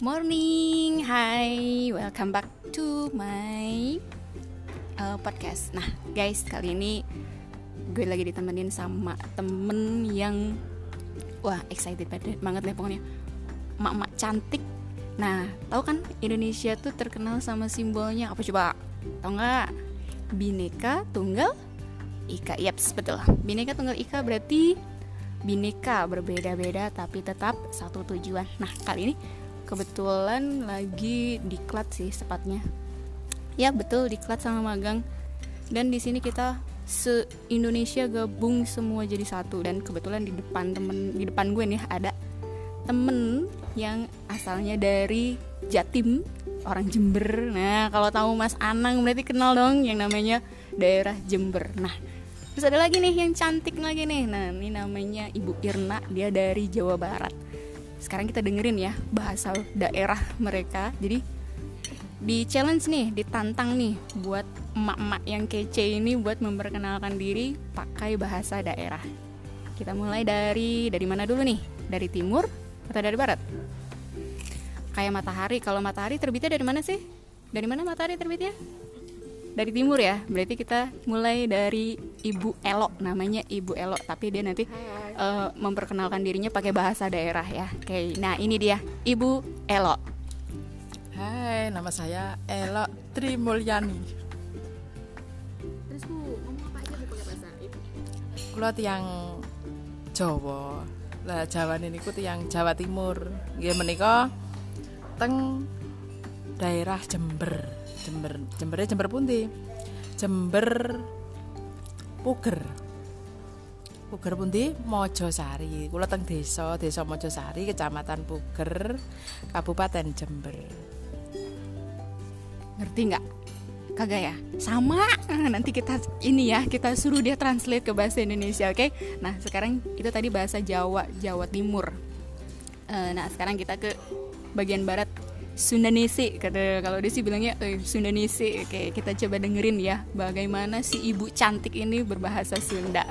Morning, hi, welcome back to my uh, podcast. Nah, guys, kali ini gue lagi ditemenin sama temen yang wah excited banget deh pokoknya, mak-mak cantik. Nah, tahu kan Indonesia tuh terkenal sama simbolnya apa coba? Tahu nggak? Bineka Tunggal Ika. Yaps, betul. Bineka Tunggal Ika berarti bineka berbeda-beda tapi tetap satu tujuan. Nah, kali ini kebetulan lagi diklat sih sepatnya ya betul diklat sama magang. Dan di sini kita se Indonesia gabung semua jadi satu. Dan kebetulan di depan temen di depan gue nih ada temen yang asalnya dari Jatim orang Jember. Nah kalau tahu Mas Anang berarti kenal dong yang namanya daerah Jember. Nah terus ada lagi nih yang cantik lagi nih. Nah ini namanya Ibu Irna dia dari Jawa Barat sekarang kita dengerin ya bahasa daerah mereka. Jadi di challenge nih ditantang nih buat emak-emak yang kece ini buat memperkenalkan diri pakai bahasa daerah. Kita mulai dari dari mana dulu nih? Dari timur atau dari barat? Kayak matahari. Kalau matahari terbitnya dari mana sih? Dari mana matahari terbitnya dari timur ya berarti kita mulai dari ibu Elo namanya ibu Elo. Tapi dia nanti uh, memperkenalkan dirinya pakai bahasa daerah ya. Oke nah ini dia ibu Elo. Hai nama saya Elo Trimulyani. Terus bu ngomong apa aja bu pakai bahasa kulo tiang Jawa. Lah Jawa ini ku tiang Jawa Timur. Nggih menika teng daerah Jember Jember Jembernya Jember pundi? Jember Puger. Puger pundi? Mojosari. Kula teng desa desa Mojosari kecamatan Puger Kabupaten Jember. Ngerti nggak? Kagak ya? Sama. Nanti kita ini ya kita suruh dia translate ke bahasa Indonesia oke? Okay? nah sekarang itu tadi bahasa Jawa Jawa Timur. Uh, nah sekarang kita ke bagian barat Sundanese kata kalau dia sih bilangnya eh, Sundanese oke kita coba dengerin ya bagaimana si ibu cantik ini berbahasa Sunda.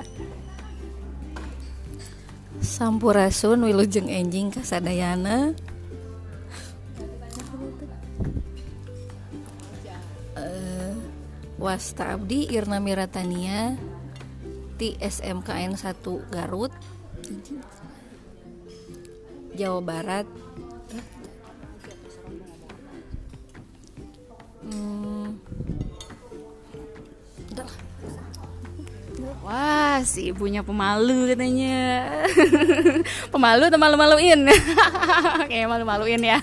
Sampurasun wilujeng enjing kasadayana. Uh, Wasta Abdi Irna Miratania di SMKN 1 Garut. Jawa Barat Wah, si ibunya pemalu katanya. pemalu atau malu-maluin? Kayak malu-maluin ya.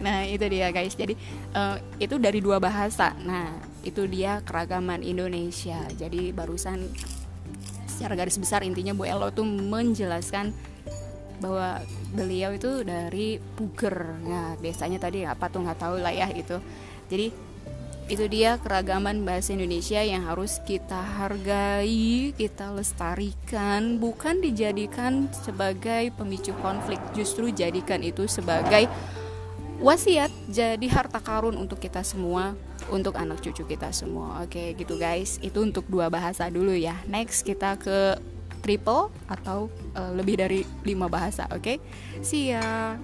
Nah, itu dia guys. Jadi uh, itu dari dua bahasa. Nah, itu dia keragaman Indonesia. Jadi barusan secara garis besar intinya Bu Elo tuh menjelaskan bahwa beliau itu dari Puger. Nah, desanya tadi apa tuh nggak tahu lah ya itu. Jadi itu dia keragaman bahasa Indonesia yang harus kita hargai, kita lestarikan, bukan dijadikan sebagai pemicu konflik, justru jadikan itu sebagai wasiat, jadi harta karun untuk kita semua, untuk anak cucu kita semua. Oke, gitu guys. Itu untuk dua bahasa dulu ya. Next kita ke triple atau uh, lebih dari lima bahasa, oke? See ya.